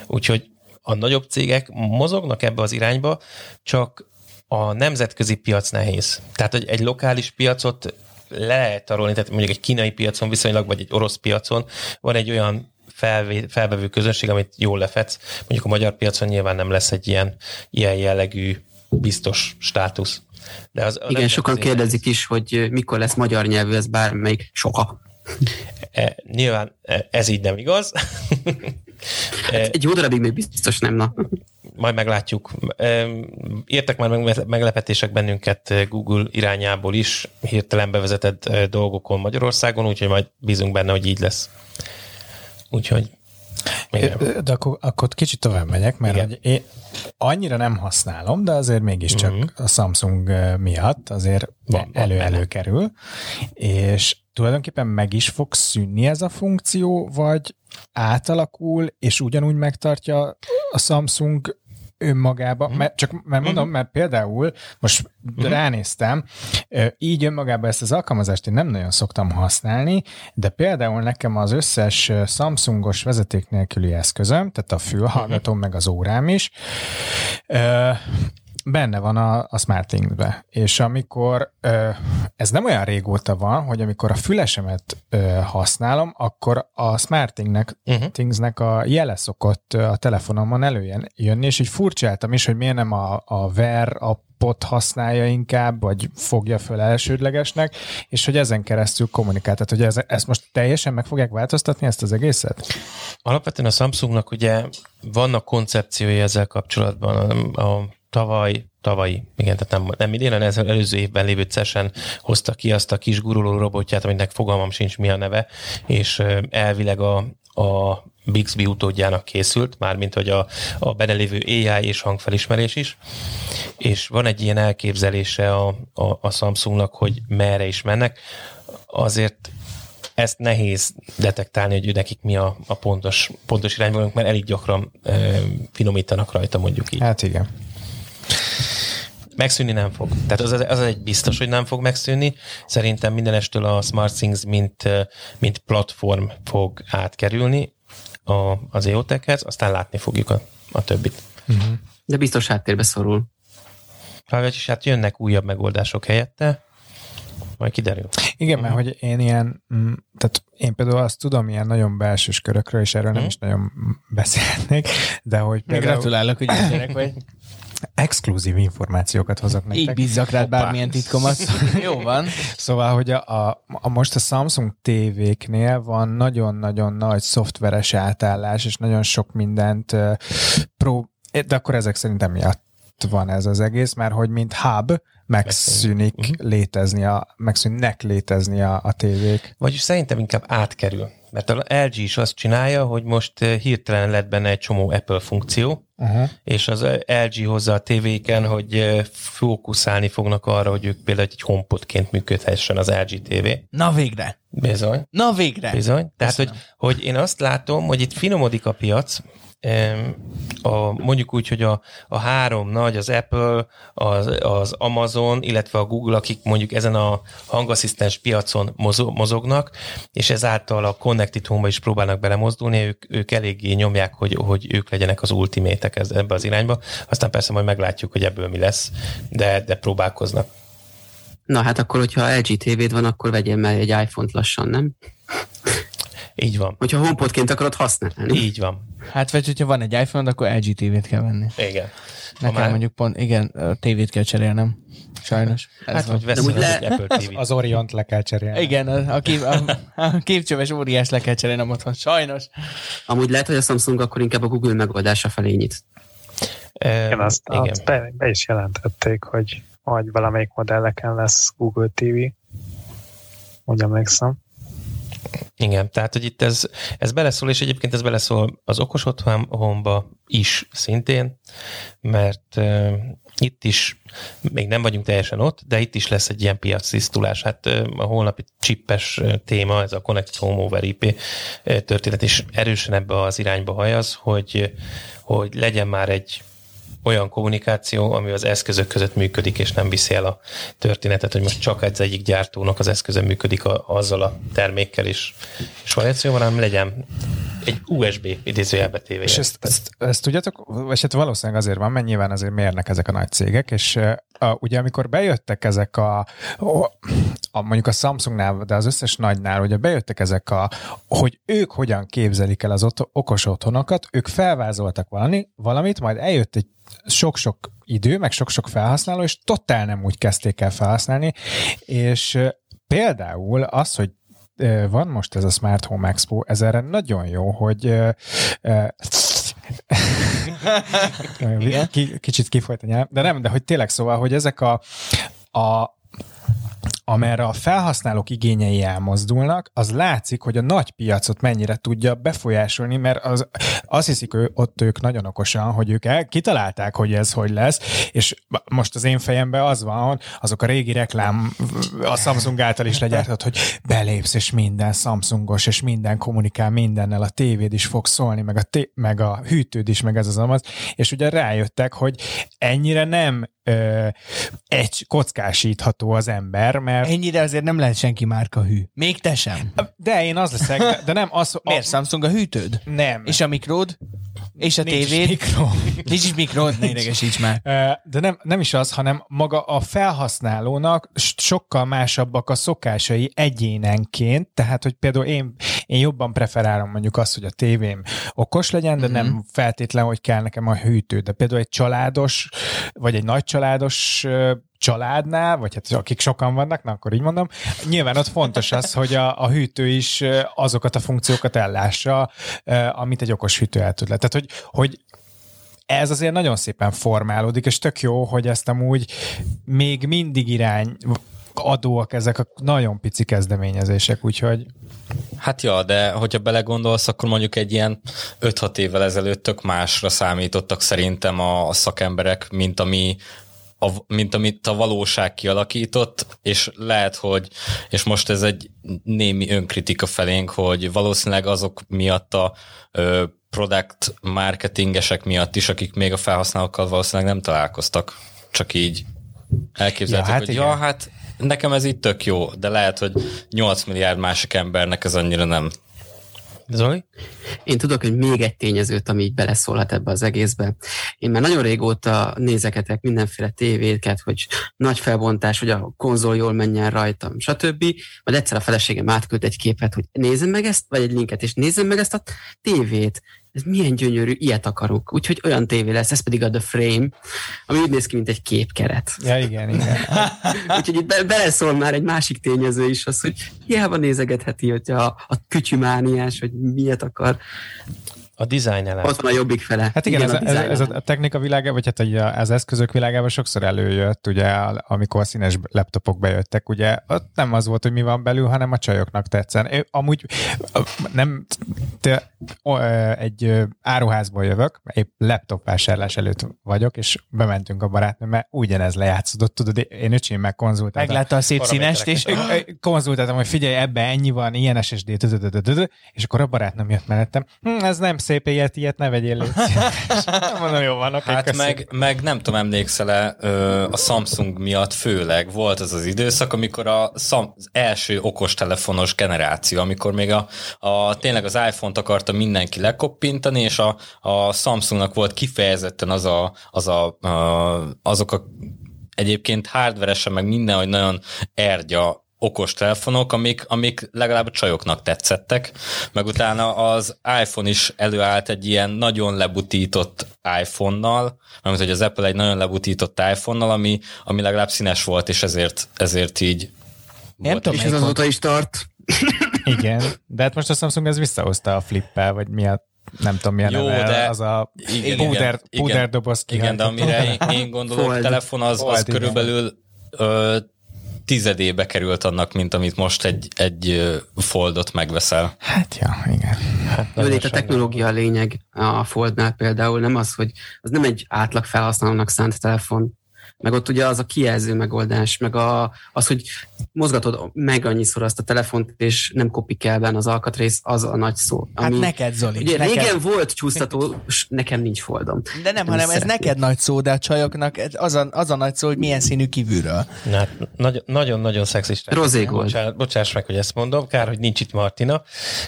Úgyhogy a nagyobb cégek mozognak ebbe az irányba, csak a nemzetközi piac nehéz. Tehát, hogy egy lokális piacot le lehet tarolni, tehát mondjuk egy kínai piacon viszonylag, vagy egy orosz piacon van egy olyan felvé, felvevő közönség, amit jól lefetsz. Mondjuk a magyar piacon nyilván nem lesz egy ilyen, ilyen jellegű biztos státusz. De az, Igen, sokan kérdezik is, hogy mikor lesz magyar nyelvű, ez bármelyik soha. E, nyilván e, ez így nem igaz. e, Egy jó darabig még biztos nem, na. majd meglátjuk. E, Értek már meg meglepetések bennünket e, Google irányából is, hirtelen bevezetett dolgokon Magyarországon, úgyhogy majd bízunk benne, hogy így lesz. Úgyhogy igen. De akkor, akkor kicsit tovább megyek, mert Igen. hogy én annyira nem használom, de azért mégiscsak Mhm. a Samsung eh, miatt azért Van- elő-elő kerül, és tulajdonképpen meg is fog szűnni ez a funkció, vagy átalakul, és ugyanúgy megtartja a Samsung önmagába, Mhm. mert csak mert mondom, mert például most ránéztem, ö, így önmagában ezt az alkalmazást én nem nagyon szoktam használni, de például nekem az összes Samsungos vezeték nélküli eszközöm, tehát a fülhallgatóm, meg az órám is, benne van a, a SmartThings-be. És amikor, ez nem olyan régóta van, hogy amikor a fülesemet használom, akkor a SmartThings-nek Uh-huh. Thingsnek a jele szokott a telefonomon előjönni, és így furcsáltam is, hogy miért nem a, a Ver appot használja inkább, vagy fogja föl elsődlegesnek, és hogy ezen keresztül kommunikál. Tehát, hogy ez, ezt most teljesen meg fogják változtatni, ezt az egészet? Alapvetően a Samsungnak ugye vannak koncepciói ezzel kapcsolatban. A, a tavaly, tavalyi, igen, tehát nem, nem idén, hanem az előző évben lévő CES-en hozta ki azt a kis guruló robotját, aminek fogalmam sincs mi a neve, és elvileg a, a Bixby utódjának készült, mármint hogy a, a benne lévő AI és hangfelismerés is, és van egy ilyen elképzelése a, a, a Samsungnak, hogy merre is mennek. Azért ezt nehéz detektálni, hogy nekik mi a, a pontos, pontos irányvonalunk, mert elég gyakran e, finomítanak rajta, mondjuk így. Hát igen. Megszűnni nem fog. Tehát az, az egy biztos, hogy nem fog megszűnni. Szerintem mindenestől a SmartThings mint, mint platform fog átkerülni a, az EOTech-hez, aztán látni fogjuk a, a többit. De biztos háttérbe szorul. Vagyis hát jönnek újabb megoldások helyette, majd kiderül. Igen, mert hogy én ilyen, mm, tehát én például azt tudom ilyen nagyon belsős körökről, és erről nem Mhm. is nagyon beszélnék, de hogy például gratulálok, hogy gyerek vagy. exkluzív információkat hozok Így nektek. bízzak rád bármilyen titkomat. Jó van. Szóval, hogy a, a, a most a Samsung TV-knél van nagyon-nagyon nagy szoftveres átállás, és nagyon sok mindent uh, pró... De akkor ezek szerintem miatt van ez az egész, mert hogy mint hub megszűnik Mhm. létezni a, megszűnnek létezni a, a tévék. Vagyis szerintem inkább átkerül. Mert a LG is azt csinálja, hogy most eh, hirtelen lett benne egy csomó Apple funkció, Uh-huh. és az LG hozza a tévéken, hogy eh, fókuszálni fognak arra, hogy ők például egy HomePodként működhessen az LG TV. Na végre. Bizony. Na végre. Bizony. Tehát, hogy, Köszönöm. hogy én azt látom, hogy itt finomodik a piac, a, mondjuk úgy, hogy a, a három nagy, az Apple, az, az Amazon, illetve a Google, akik mondjuk ezen a hangasszisztens piacon mozo- mozognak, és ezáltal a Connected Home-ba is próbálnak belemozdulni, ők, ők eléggé nyomják, hogy, hogy ők legyenek az ultimétek ebbe az irányba. Aztán persze majd meglátjuk, hogy ebből mi lesz, de, de próbálkoznak. Na hát akkor, hogyha LG TV-d van, akkor vegyél meg egy iPhone-t lassan, nem? Így van. Hogyha HomePodként akarod használni. Így van. Hát vagy, hogyha van egy iPhone, akkor LG TV-t kell venni. Igen. Nekem már- mondjuk pont, igen, a tévét kell cserélnem. Sajnos. Ez Hát, van. hogy veszel úgy le... egy Apple TV-t. Az Oriont le kell cserélni. Igen, a, a, kép, a, a képcsöves óriás le kell cserélnem otthon. Sajnos. Amúgy lehet, hogy a Samsung akkor inkább a Google megoldása felé nyit. Igen, azt, igen. azt be, be, is jelentették, hogy, hogy valamelyik modelleken lesz Google TV. Úgy emlékszem. Igen, tehát, hogy itt ez, ez beleszól, és egyébként ez beleszól az okos otthonba is szintén, mert uh, itt is, még nem vagyunk teljesen ott, de itt is lesz egy ilyen piactisztulás. Hát uh, a holnapi csippes téma, ez a Connect Home over IP történet, és erősen ebbe az irányba hajaz, hogy, hogy legyen már egy olyan kommunikáció, ami az eszközök között működik, és nem viszi el a történetet, hogy most csak egy egyik gyártónak az eszköze működik a, azzal a termékkel is. És koalíció, hanem legyen egy USB idézőjelbe tévé. És ezt, ezt, ezt tudjátok, vagy hát valószínűleg azért van, mert nyilván azért mérnek ezek a nagy cégek, és a, ugye amikor bejöttek ezek a, a, mondjuk a Samsungnál, de az összes nagynál, ugye bejöttek ezek a, hogy ők hogyan képzelik el az ot- okos otthonokat, ők felvázoltak valami, valamit, majd eljött egy sok-sok idő, meg sok-sok felhasználó, és totál nem úgy kezdték el felhasználni, és például az, hogy van most ez a Smart Home Expo, ez erre nagyon jó, hogy kicsit kifolyt a nyelv, de nem, de hogy tényleg szóval, hogy ezek a, a amerre a felhasználók igényei elmozdulnak, az látszik, hogy a nagy piacot mennyire tudja befolyásolni, mert az, azt hiszik ő, ott ők nagyon okosan, hogy ők el, kitalálták, hogy ez hogy lesz, és most az én fejemben az van, azok a régi reklám a Samsung által is legyártott, hogy belépsz, és minden Samsungos, és minden kommunikál mindennel, a tévéd is fog szólni, meg a, té- meg a hűtőd is, meg ez az amaz, és ugye rájöttek, hogy ennyire nem ö, egy kockásítható az ember, mert Ennyire azért nem lehet senki márka hű. Még te sem. de én az leszek, de, nem az... Miért Samsung a hűtőd? Nem. És a mikród? És a Nincs is tévéd? Mikro. Nincs is mikrod, ne idegesíts már. De nem, nem is az, hanem maga a felhasználónak sokkal másabbak a szokásai egyénenként, tehát, hogy például én, én jobban preferálom mondjuk azt, hogy a tévém okos legyen, de mm-hmm. nem feltétlen, hogy kell nekem a hűtő. De például egy családos, vagy egy nagy családos családnál, vagy hát akik sokan vannak, na akkor így mondom, nyilván ott fontos az, hogy a, a hűtő is azokat a funkciókat ellássa, amit egy okos hűtő el tud le. Tehát, hogy, hogy ez azért nagyon szépen formálódik, és tök jó, hogy ezt amúgy még mindig irány adóak ezek a nagyon pici kezdeményezések, úgyhogy... Hát ja, de hogyha belegondolsz, akkor mondjuk egy ilyen 5-6 évvel ezelőtt tök másra számítottak szerintem a szakemberek, mint ami a, mint amit a valóság kialakított, és lehet, hogy, és most ez egy némi önkritika felénk, hogy valószínűleg azok miatt a ö, product marketingesek miatt is, akik még a felhasználókkal valószínűleg nem találkoztak, csak így elképzelhetik, ja, hát hogy igen. ja, hát nekem ez itt tök jó, de lehet, hogy 8 milliárd másik embernek ez annyira nem. Zoli? Én tudok, hogy még egy tényezőt, ami így beleszólhat ebbe az egészbe. Én már nagyon régóta nézeketek mindenféle tévéket, hogy nagy felbontás, hogy a konzol jól menjen rajtam, stb. Majd egyszer a feleségem átküld egy képet, hogy nézzem meg ezt, vagy egy linket, és nézzem meg ezt a tévét ez milyen gyönyörű, ilyet akarok. Úgyhogy olyan tévé lesz, ez pedig a The Frame, ami úgy néz ki, mint egy képkeret. Ja, igen, igen. Úgyhogy itt be, beleszól már egy másik tényező is, az, hogy hiába nézegetheti, hogy a, a kütyümániás, hogy miért akar. A design elem. Ott van a jobbik fele. Hát igen, igen ez, a ez, ez a technika világa, vagy hát az eszközök világában sokszor előjött, ugye, amikor színes laptopok bejöttek, ugye ott nem az volt, hogy mi van belül, hanem a csajoknak tetszen. Én, amúgy nem te, o, egy áruházból jövök, épp laptop vásárlás előtt vagyok, és bementünk a barátnőmmel, ugyanez lejátszódott, tudod, én öcsém meg konzultáltam. Meglátta a szép színest, és konzultáltam, hogy figyelj, ebbe ennyi van, ilyen SSD, és akkor a barátnőm jött mellettem, hm, ez nem szép ilyet, ilyet ne vegyél. Mondom, jó van, okay, Hát meg, meg, nem tudom, emlékszel-e a Samsung miatt főleg volt az az időszak, amikor a Sam, az első okostelefonos generáció, amikor még a, a tényleg az iPhone-t akarta mindenki lekoppintani, és a, a Samsungnak volt kifejezetten az a, az a, a azok a egyébként hardveresen meg minden, hogy nagyon ergya okos telefonok, amik, amik legalább a csajoknak tetszettek, meg utána az iPhone is előállt egy ilyen nagyon lebutított iPhone-nal, mert hogy az Apple egy nagyon lebutított iPhone-nal, ami, ami legalább színes volt, és ezért, ezért így nem volt. tudom, és ez azóta is tart. Igen, de hát most a Samsung ez visszahozta a flippel, vagy mi a nem tudom milyen Jó, neve, de az a igen, púder, igen, púder doboz Igen, de amire én, én gondolok, telefon az, az körülbelül ö, tizedébe került annak, mint amit most egy, egy foldot megveszel. Hát ja, igen. Hát, Jó, a technológia a lényeg a foldnál például, nem az, hogy az nem egy átlag felhasználónak szánt telefon, meg ott ugye az a kijelző megoldás, meg a, az, hogy mozgatod meg annyiszor azt a telefont, és nem kopik el benne az alkatrész, az a nagy szó. Hát ami, hát neked, Zoli. Ugye neked. régen volt csúsztató, nekem nincs foldom. De nem, hanem ez neked nagy szó, de a csajoknak az a, az a nagy szó, hogy milyen színű kívülről. Hát, nagyon-nagyon szexista. Rozé Bocsáss, bocsáss meg, hogy ezt mondom. Kár, hogy nincs itt Martina.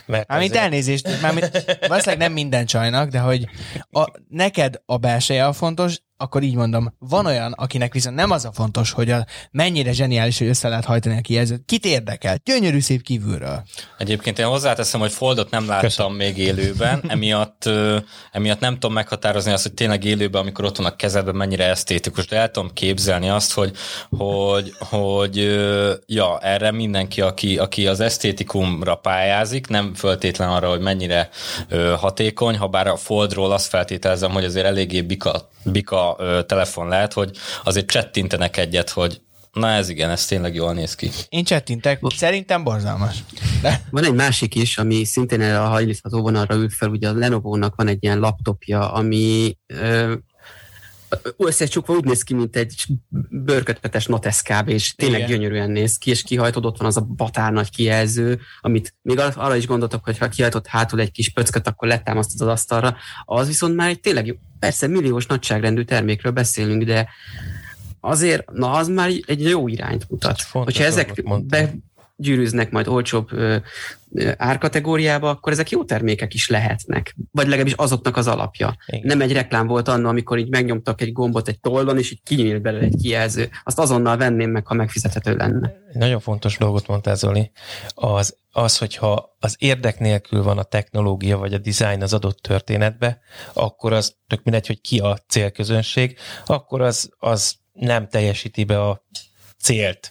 Mert Mármint ezért... elnézést, mármint, valószínűleg nem minden csajnak, de hogy a, neked a belseje a fontos, akkor így mondom, van olyan, akinek viszont nem az a fontos, hogy a, mennyire zseniális, hogy össze lehet hajtani a kijelzőt. Kit érdekel? Gyönyörű szép kívülről. Egyébként én hozzáteszem, hogy Foldot nem láttam Köszön. még élőben, emiatt, ö, emiatt nem tudom meghatározni azt, hogy tényleg élőben, amikor ott van a kezedben, mennyire esztétikus, de el tudom képzelni azt, hogy, hogy, hogy ö, ja, erre mindenki, aki, aki az esztétikumra pályázik, nem föltétlen arra, hogy mennyire ö, hatékony, ha bár a Foldról azt feltételezem, hogy azért eléggé bika, bika ö, telefon lehet, hogy azért csettintenek egyet, hogy Na ez igen, ez tényleg jól néz ki. Én csettintek, szerintem borzalmas. De... Van egy másik is, ami szintén a hajlítható vonalra ült fel, ugye a Lenovo-nak van egy ilyen laptopja, ami ö, összecsukva úgy néz ki, mint egy bőrkötpetes notesz kb. és tényleg Igen. gyönyörűen néz ki, és kihajtod, ott van az a batár nagy kijelző, amit még arra is gondoltok, hogy ha kihajtott hátul egy kis pöcköt, akkor letámasztod az asztalra. Az viszont már egy tényleg, persze milliós nagyságrendű termékről beszélünk, de azért, na az már egy jó irányt mutat. Fontos Hogyha ezek be, gyűrűznek majd olcsóbb árkategóriába, akkor ezek jó termékek is lehetnek. Vagy legalábbis azoknak az alapja. Igen. Nem egy reklám volt annól, amikor így megnyomtak egy gombot egy tollon, és így kinyílt belőle egy kijelző. Azt azonnal venném meg, ha megfizethető lenne. Nagyon fontos dolgot mondtál, Zoli, az, az, hogyha az érdek nélkül van a technológia vagy a design az adott történetbe, akkor az tök mindegy, hogy ki a célközönség, akkor az, az nem teljesíti be a célt.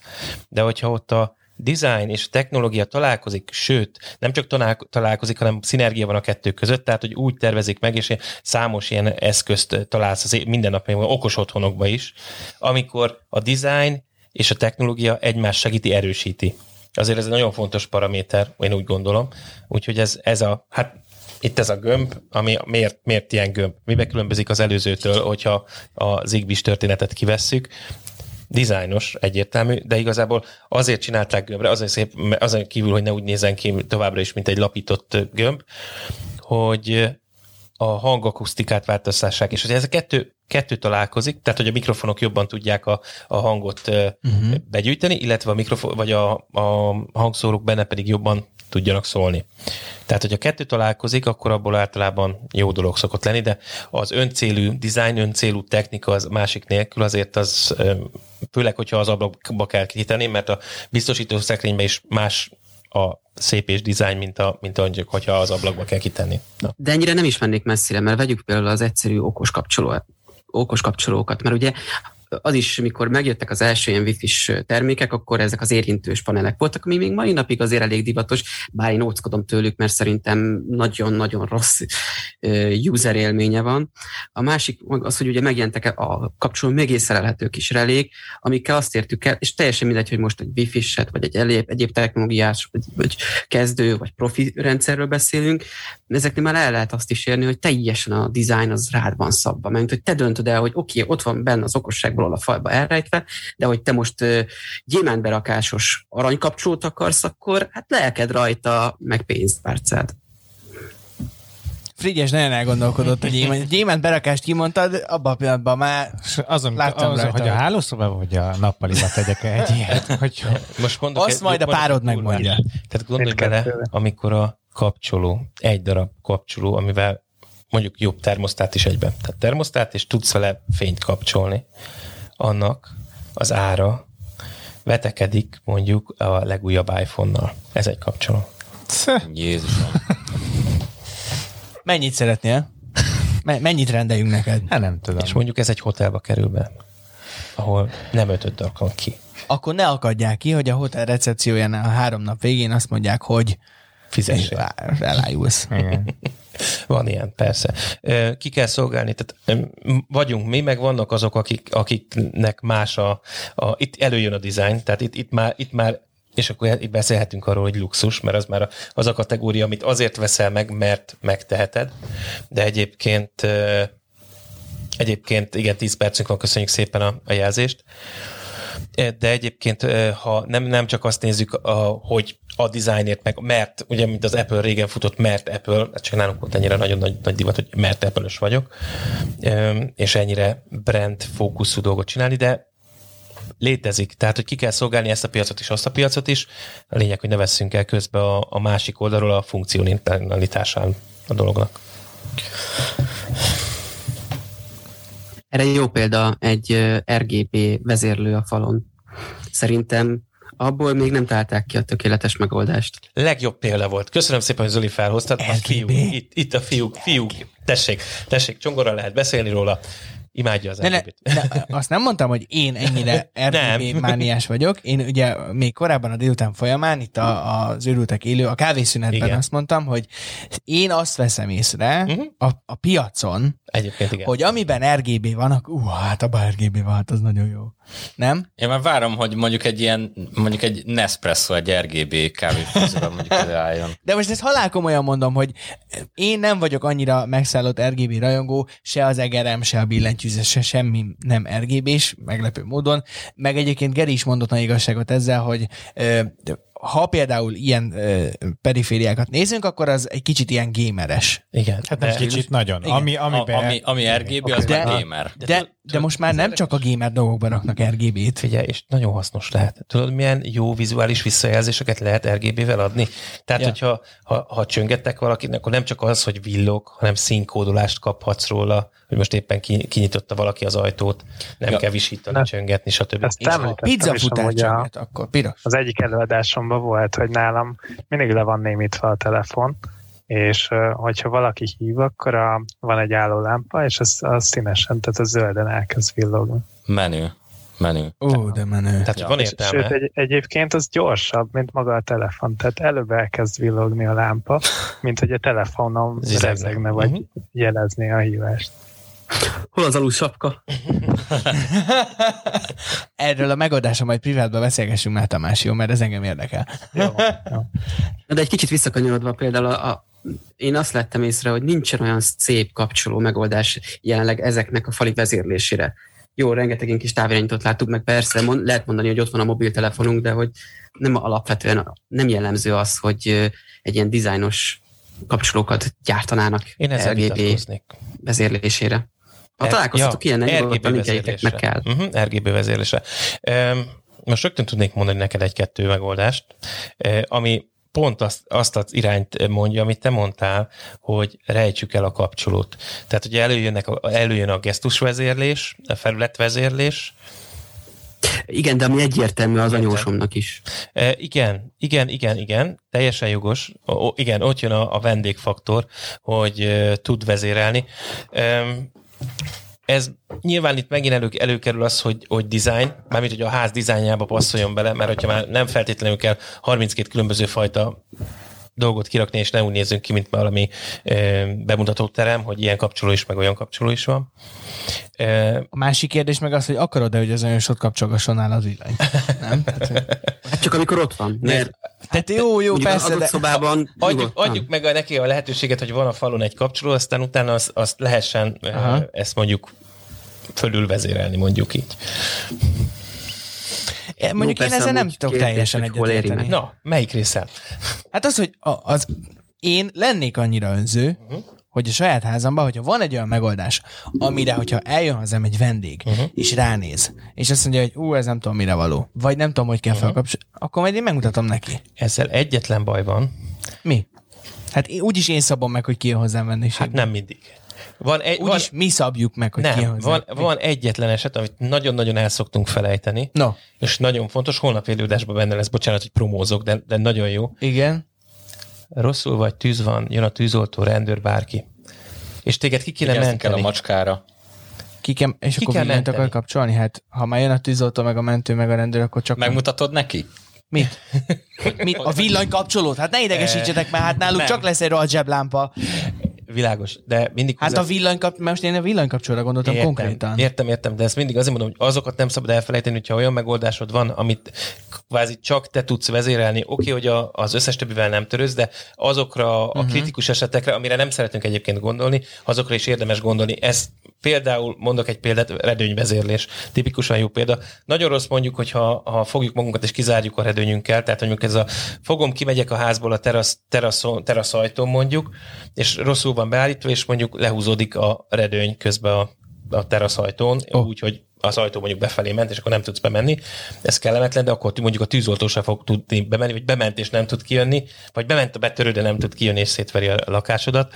De hogyha ott a design és technológia találkozik, sőt, nem csak talál- találkozik, hanem szinergia van a kettő között, tehát hogy úgy tervezik meg, és számos ilyen eszközt találsz az mindennapjában, okos otthonokba is, amikor a design és a technológia egymást segíti, erősíti. Azért ez egy nagyon fontos paraméter, én úgy gondolom. Úgyhogy ez, ez a, hát itt ez a gömb, ami miért, miért ilyen gömb? Mibe különbözik az előzőtől, hogyha a Zigbis történetet kivesszük? Dizájnos, egyértelmű, de igazából azért csinálták gömbre, azért szép, azon kívül, hogy ne úgy nézzen ki továbbra is, mint egy lapított gömb, hogy a hangakusztikát változtassák, és hogy ez a kettő, kettő találkozik, tehát hogy a mikrofonok jobban tudják a, a hangot uh-huh. begyűjteni, illetve a mikrofon, vagy a, a hangszórók benne pedig jobban tudjanak szólni. Tehát, hogy a kettő találkozik, akkor abból általában jó dolog szokott lenni, de az öncélű design, öncélú technika az másik nélkül azért az, főleg, hogyha az ablakba kell kitenni, mert a biztosító szekrényben is más a szép és dizájn, mint, a, mint a, hogyha az ablakba kell kitenni. Na. De ennyire nem is mennék messzire, mert vegyük például az egyszerű okos, kapcsoló, okos kapcsolókat, mert ugye az is, mikor megjöttek az első ilyen wifi termékek, akkor ezek az érintős panelek voltak, ami még mai napig azért elég divatos, bár én óckodom tőlük, mert szerintem nagyon-nagyon rossz user élménye van. A másik az, hogy ugye megjelentek a kapcsoló még észrelhető kis relék, amikkel azt értük el, és teljesen mindegy, hogy most egy wifi set vagy egy egyéb, egyéb technológiás, vagy, vagy kezdő, vagy profi rendszerről beszélünk, ezeknél már el lehet azt is érni, hogy teljesen a design az rád van szabva, mert hogy te döntöd el, hogy oké, okay, ott van benne az okosság okosságból a falba elrejtve, de hogy te most gyémántberakásos aranykapcsolót akarsz, akkor hát lelked rajta, meg pénzpárcád. Frigyes nagyon elgondolkodott, hogy én gyémánt berakást kimondtad, abban a pillanatban már azon, láttam azon, rajta, hogy a hálószobában vagy a nappaliba tegyek egy ilyet, hogy Most mondok Azt majd a párod megmondja. Tehát gondolj bele, amikor a kapcsoló, egy darab kapcsoló, amivel mondjuk jobb termosztát is egyben. Tehát termosztát, és tudsz vele fényt kapcsolni. Annak az ára vetekedik mondjuk a legújabb iPhone-nal. Ez egy kapcsoló. Jézusom. mennyit szeretnél? Me- mennyit rendeljünk neked? hát nem tudom. És mondjuk ez egy hotelba kerül be, ahol nem ötöd akar ki. Akkor ne akadják ki, hogy a hotel recepciójánál a három nap végén azt mondják, hogy Fizessél. elájulsz. Igen. Van ilyen, persze. Ki kell szolgálni, tehát vagyunk mi, meg vannak azok, akik, akiknek más a, a itt előjön a design, tehát itt, itt, már, itt már és akkor itt beszélhetünk arról, hogy luxus, mert az már az a kategória, amit azért veszel meg, mert megteheted, de egyébként egyébként igen, 10 percünk van, köszönjük szépen a, a jelzést. De egyébként, ha nem, nem csak azt nézzük, a, hogy a dizájnért meg, mert ugye, mint az Apple régen futott, mert Apple, hát csak nálunk volt ennyire nagyon nagy, nagy divat, hogy mert apple vagyok, és ennyire brand fókuszú dolgot csinálni, de létezik. Tehát, hogy ki kell szolgálni ezt a piacot és azt a piacot is. A lényeg, hogy ne vesszünk el közbe a, a másik oldalról a funkcionalitásán a dolognak. Erre jó példa egy RGB vezérlő a falon. Szerintem abból még nem találták ki a tökéletes megoldást. Legjobb példa volt. Köszönöm szépen, hogy Zoli felhoztad. A fiúk, itt, itt a fiúk, fiúk. Tessék, tessék, csongorra lehet beszélni róla. Imádja az Ne, ne, azt nem mondtam, hogy én ennyire. RGB mániás vagyok. Én ugye még korábban a délután folyamán, itt a, az őrültek élő, a kávészünetben Igen. azt mondtam, hogy én azt veszem észre Mhm. a, a piacon, Egyébként igen. hogy amiben RGB van, akkor uh, hát abban RGB van, hát az nagyon jó. Nem? Én már várom, hogy mondjuk egy ilyen, mondjuk egy Nespresso, egy RGB kávéfőzőben mondjuk előálljon. De most ezt halál komolyan mondom, hogy én nem vagyok annyira megszállott RGB rajongó, se az egerem, se a se semmi nem RGB-s, meglepő módon. Meg egyébként Geri is mondott nagy igazságot ezzel, hogy ö, ha például ilyen ö, perifériákat nézünk, akkor az egy kicsit ilyen gameres. Igen. Hát nem de- kicsit nagyon. Igen. Ami, A, amiben, ami, ami RGB, az De- már gamer. De, de most már nem csak a gamer dolgokban raknak RGB-t. Figyelj, és nagyon hasznos lehet. Tudod, milyen jó vizuális visszajelzéseket lehet RGB-vel adni? Tehát, Ja. ja. hogyha ha, ha csöngettek valakinek, akkor nem csak az, hogy villog, hanem színkódolást kaphatsz róla, hogy most éppen ki, kinyitotta valaki az ajtót, nem Ja. kell visítani, Ne. csöngetni, stb. Ezt És ha említettem is pizzafutár amúgy a, csönget, akkor piros. az egyik előadásomban volt, hogy nálam mindig le van némítva a telefon, és hogyha valaki hív, akkor a, van egy álló lámpa, és az, az színesen, tehát az zölden elkezd villogni. Menő. Menő. Ó, de menő. Tehát Ja. van értelme. sőt, egy, egyébként az gyorsabb, mint maga a telefon. Tehát előbb elkezd villogni a lámpa, mint hogy a telefonom rezegne, vagy Mhm. jelezni a hívást. Hol az alussapka? Erről a megoldásra majd privátban beszélgessünk már Tamás, jó? Mert ez engem érdekel. Jó, de egy kicsit visszakanyarodva például a, a, én azt lettem észre, hogy nincsen olyan szép kapcsoló megoldás jelenleg ezeknek a fali vezérlésére. Jó, rengeteg ilyen kis távirányítót láttuk, meg persze mond, lehet mondani, hogy ott van a mobiltelefonunk, de hogy nem alapvetően nem jellemző az, hogy egy ilyen dizájnos kapcsolókat gyártanának Én ezzel RGB vitatkoznék. vezérlésére. Ha R- találkoztatok ja, ilyen, RGB meg kell. Uh-huh, RGB vezérlése. Most rögtön tudnék mondani neked egy-kettő megoldást, eh, ami pont azt, azt az irányt mondja, amit te mondtál, hogy rejtsük el a kapcsolót. Tehát ugye előjönnek a, előjön a gesztusvezérlés, a felületvezérlés, Igen, de ami egyértelmű az anyósomnak is. E, igen, igen, igen, igen, teljesen jogos. O, igen, ott jön a, a vendégfaktor, hogy e, tud vezérelni. E, ez nyilván itt megint elő, előkerül az, hogy, hogy design, mármint, hogy a ház dizájnjába passzoljon bele, mert hogyha már nem feltétlenül kell 32 különböző fajta dolgot kirakni, és ne úgy nézzünk ki, mint valami bemutatóterem, hogy ilyen kapcsoló is, meg olyan kapcsoló is van. A másik kérdés meg az, hogy akarod-e, hogy az anyósod kapcsolgasson nálad villany? Nem? Hát csak amikor ott van. Mert Tehát jó, jó, az persze, de szobában Adjuk, adjuk meg a, neki a lehetőséget, hogy van a falon egy kapcsoló, aztán utána azt, azt lehessen. Aha. ezt mondjuk fölülvezérelni, mondjuk így. Mondjuk én persze, ezzel nem tudok teljesen egyetérteni. Na, melyik részen? Hát az, hogy a, az, én lennék annyira önző, uh-huh. hogy a saját házamban, hogyha van egy olyan megoldás, amire, hogyha eljön hozzám egy vendég, uh-huh. és ránéz, és azt mondja, hogy ú, ez nem tudom, mire való, vagy nem tudom, hogy kell uh-huh. felkapcsolni, akkor majd én megmutatom neki. Ezzel egyetlen baj van, Mi? Hát én, úgyis én szabom meg, hogy ki jön hozzám vendégség. hát nem mindig. Van egy, van, Úgyis mi szabjuk meg, hogy ki nem, hozzám. van, van egyetlen eset, amit nagyon-nagyon el szoktunk felejteni, No, és nagyon fontos, holnap élődásban benne lesz, bocsánat, hogy promózok, de, de nagyon jó. igen. Rosszul vagy, tűz van, jön a tűzoltó, rendőr, bárki. És téged ki kéne Vigyázni kell a menteni. macskára. Ki kell, és Ki akkor kell menteni. akar kapcsolni? Hát, ha már jön a tűzoltó, meg a mentő, meg a rendőr, akkor csak... Megmutatod neki? Mit? Mit? A villanykapcsolót? Hát ne idegesítsetek már, hát náluk Nem. csak lesz egy rohadt zseblámpa. Világos, de mindig... Hát a villanykap... Most én a villanykapcsolóra gondoltam értem, konkrétan. Értem, értem, de ezt mindig azért mondom, hogy azokat nem szabad elfelejteni, hogyha olyan megoldásod van, amit kvázi csak te tudsz vezérelni. Oké, hogy a, az összes többivel nem törősz, de azokra a Mhm. kritikus esetekre, amire nem szeretünk egyébként gondolni, azokra is érdemes gondolni. Ez például, mondok egy példát, redőnyvezérlés, tipikusan jó példa. Nagyon rossz mondjuk, hogyha ha fogjuk magunkat és kizárjuk a redőnyünkkel, tehát mondjuk ez a fogom, kimegyek a házból a terasz, teraszon, teraszajtón mondjuk, és rosszul van beállítva, és mondjuk lehúzódik a redőny közben a, a teraszajtón, oh. úgy, hogy az ajtó mondjuk befelé ment, és akkor nem tudsz bemenni. Ez kellemetlen, de akkor mondjuk a tűzoltó sem fog tudni bemenni, vagy bement és nem tud kijönni, vagy bement a betörő, de nem tud kijönni, és szétveri a lakásodat.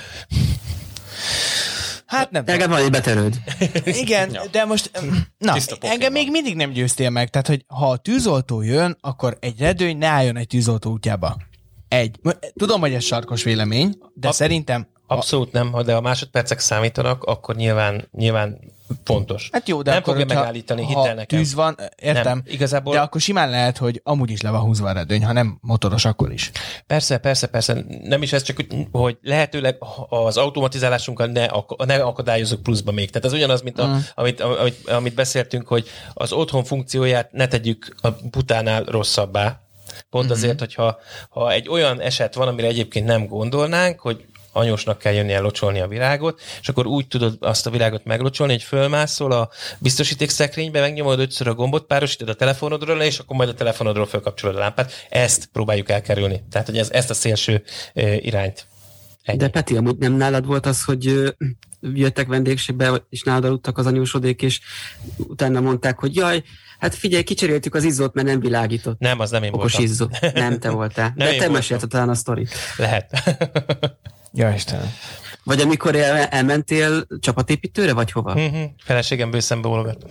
Hát nem van egy betörőd. Igen, Ja. de most, na, engem még mindig nem győztél meg. Tehát, hogy ha a tűzoltó jön, akkor egy redőny ne álljon egy tűzoltó útjába. Egy. Tudom, hogy ez sarkos vélemény, de Ab- szerintem... Abszolút nem, ha de a másodpercek számítanak, akkor nyilván, nyilván fontos. Hát jó, de nem akkor, fogja megállítani, ha nekem. tűz van, értem. Nem, igazából- De akkor simán lehet, hogy amúgy is le van húzva a redőny, ha nem motoros, akkor is. Persze, persze, persze. Nem is ez, csak hogy- lehetőleg az automatizálásunkkal ne, ak- ne akadályozunk pluszba még. Tehát ez ugyanaz, mint a, Mm. amit, amit, amit beszéltünk, hogy az otthon funkcióját ne tegyük a butánál rosszabbá. Pont Mhm. azért, hogyha ha egy olyan eset van, amire egyébként nem gondolnánk, hogy anyósnak kell jönnie locsolni a virágot, és akkor úgy tudod azt a virágot meglocsolni, hogy fölmászol a biztosíték szekrénybe, megnyomod ötször a gombot, párosítod a telefonodról, és akkor majd a telefonodról fölkapcsolod a lámpát. Ezt próbáljuk elkerülni. Tehát, hogy ez, ezt a szélső irányt. Ennyi. De Peti, amúgy nem nálad volt az, hogy jöttek vendégségbe, és nálad aludtak az anyósodék, és utána mondták, hogy jaj, hát figyelj, kicseréltük az izzót, mert nem világított. Nem, az nem én Okos voltam. izzó. Nem te voltál. Nem De te mesélted talán a sztorit. Lehet. Ja, Istenem. Vagy amikor el, elmentél csapatépítőre, vagy hova? Mhm. Feleségem bőszembe bólogat.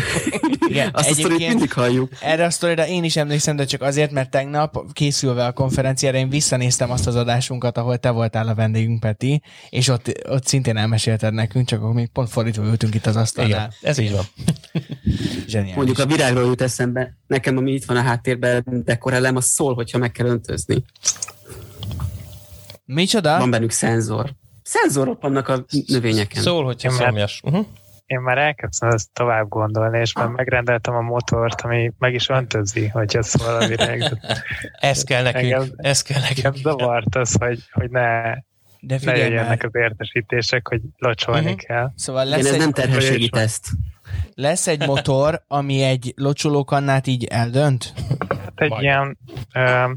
Igen, Azt a sztorit mindig halljuk. Erre a sztorira én is emlékszem, de csak azért, mert tegnap készülve a konferenciára én visszanéztem azt az adásunkat, ahol te voltál a vendégünk, Peti, és ott, ott szintén elmesélted nekünk, csak akkor még pont fordítva ültünk itt az Igen, asztalnál. ez így van. Zseniális. Mondjuk a virágról jut eszembe. Nekem, ami itt van a háttérben, dekorelem, az szól, hogyha meg kell öntözni. Micsoda? Van bennük szenzor. Szenzorok vannak a növényeken. Szól, hogyha Én szomjas. Uh-huh. Én már elkezdtem ezt tovább gondolni, és már megrendeltem a motort, ami meg is öntözi, hogy ez szól a virág. Ez kell nekünk. Engem- Ez kell Nekem nekünk. zavart az, hogy, hogy ne, De ne jöjjenek az értesítések, hogy locsolni Mhm. kell. Szóval lesz ez egy, nem terhességi teszt. lesz egy motor, ami egy locsolókannát így eldönt? Hát egy Majd. ilyen, ö,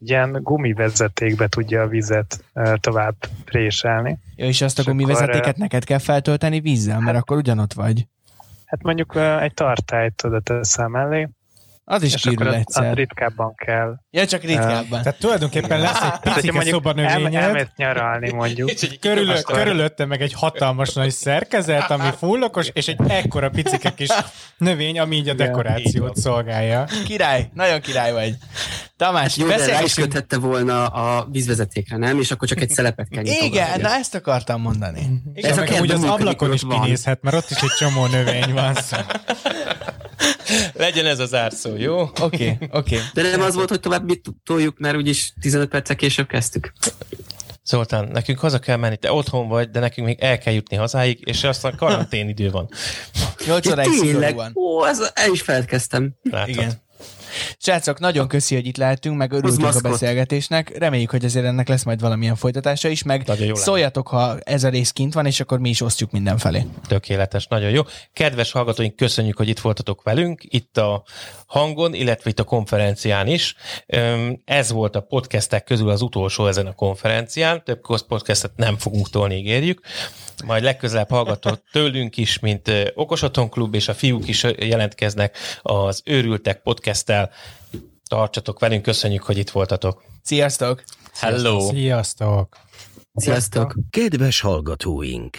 ilyen gumivezetékbe tudja a vizet tovább préselni. Ja, és azt a akkor, gumivezetéket eh, neked kell feltölteni vízzel, mert akkor ugyanott vagy. Hát mondjuk egy tartályt oda teszel mellé, Az is és akkor az, ritkábban kell. Ja, csak ritkábban. Tehát tulajdonképpen lesz egy picike el, szobanövényed, elmész nyaralni mondjuk, körülö, körülötte meg egy hatalmas nagy szerkezet, ami fullokos, és egy ekkora picike kis növény, ami így a dekorációt szolgálja. Király, nagyon király vagy. Tamás, Jó, de rá is beszélgessünk. köthette volna a vízvezetékre, nem? És akkor csak egy szelepet kell Igen, na ezt akartam mondani. Igen, Ez a amúgy az ablakon is kinézhet, mert ott is egy csomó növény van. Szóval. Legyen ez az árszó, jó? Oké, okay, oké. Okay. De nem az volt, hogy tovább mit toljuk, mert úgyis 15 perccel később kezdtük. Zoltán, nekünk haza kell menni, te otthon vagy, de nekünk még el kell jutni hazáig, és aztán karantén idő van. 8 Ja, óráig tényleg, szigorúan. ó, ez, el is feledkeztem. Látod? Igen. Srácok, nagyon köszi, hogy itt lehetünk, meg örültünk a beszélgetésnek. Reméljük, hogy azért ennek lesz majd valamilyen folytatása is, meg Nagyon jó lenne. szóljatok, ha ez a rész kint van, és akkor mi is osztjuk mindenfelé. Tökéletes, nagyon jó. Kedves hallgatóink, köszönjük, hogy itt voltatok velünk, itt a hangon, illetve itt a konferencián is. Ez volt a podcastek közül az utolsó ezen a konferencián. Több podcastet nem fogunk tolni, ígérjük. Majd legközelebb hallgatott tőlünk is, mint ö, Okos Otthon Klub, és a fiúk is jelentkeznek az Őrültek podcasttel. Tartsatok velünk, köszönjük, hogy itt voltatok. Sziasztok! Hello! Sziasztok! Sziasztok! Kedves hallgatóink!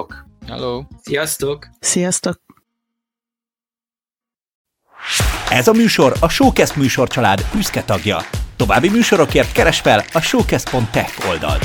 Sziasztok! Hello. Sziasztok! Sziasztok! Ez a műsor a Showcast műsorcsalád büszke tagja. További műsorokért keres fel a showcast.tech oldalt.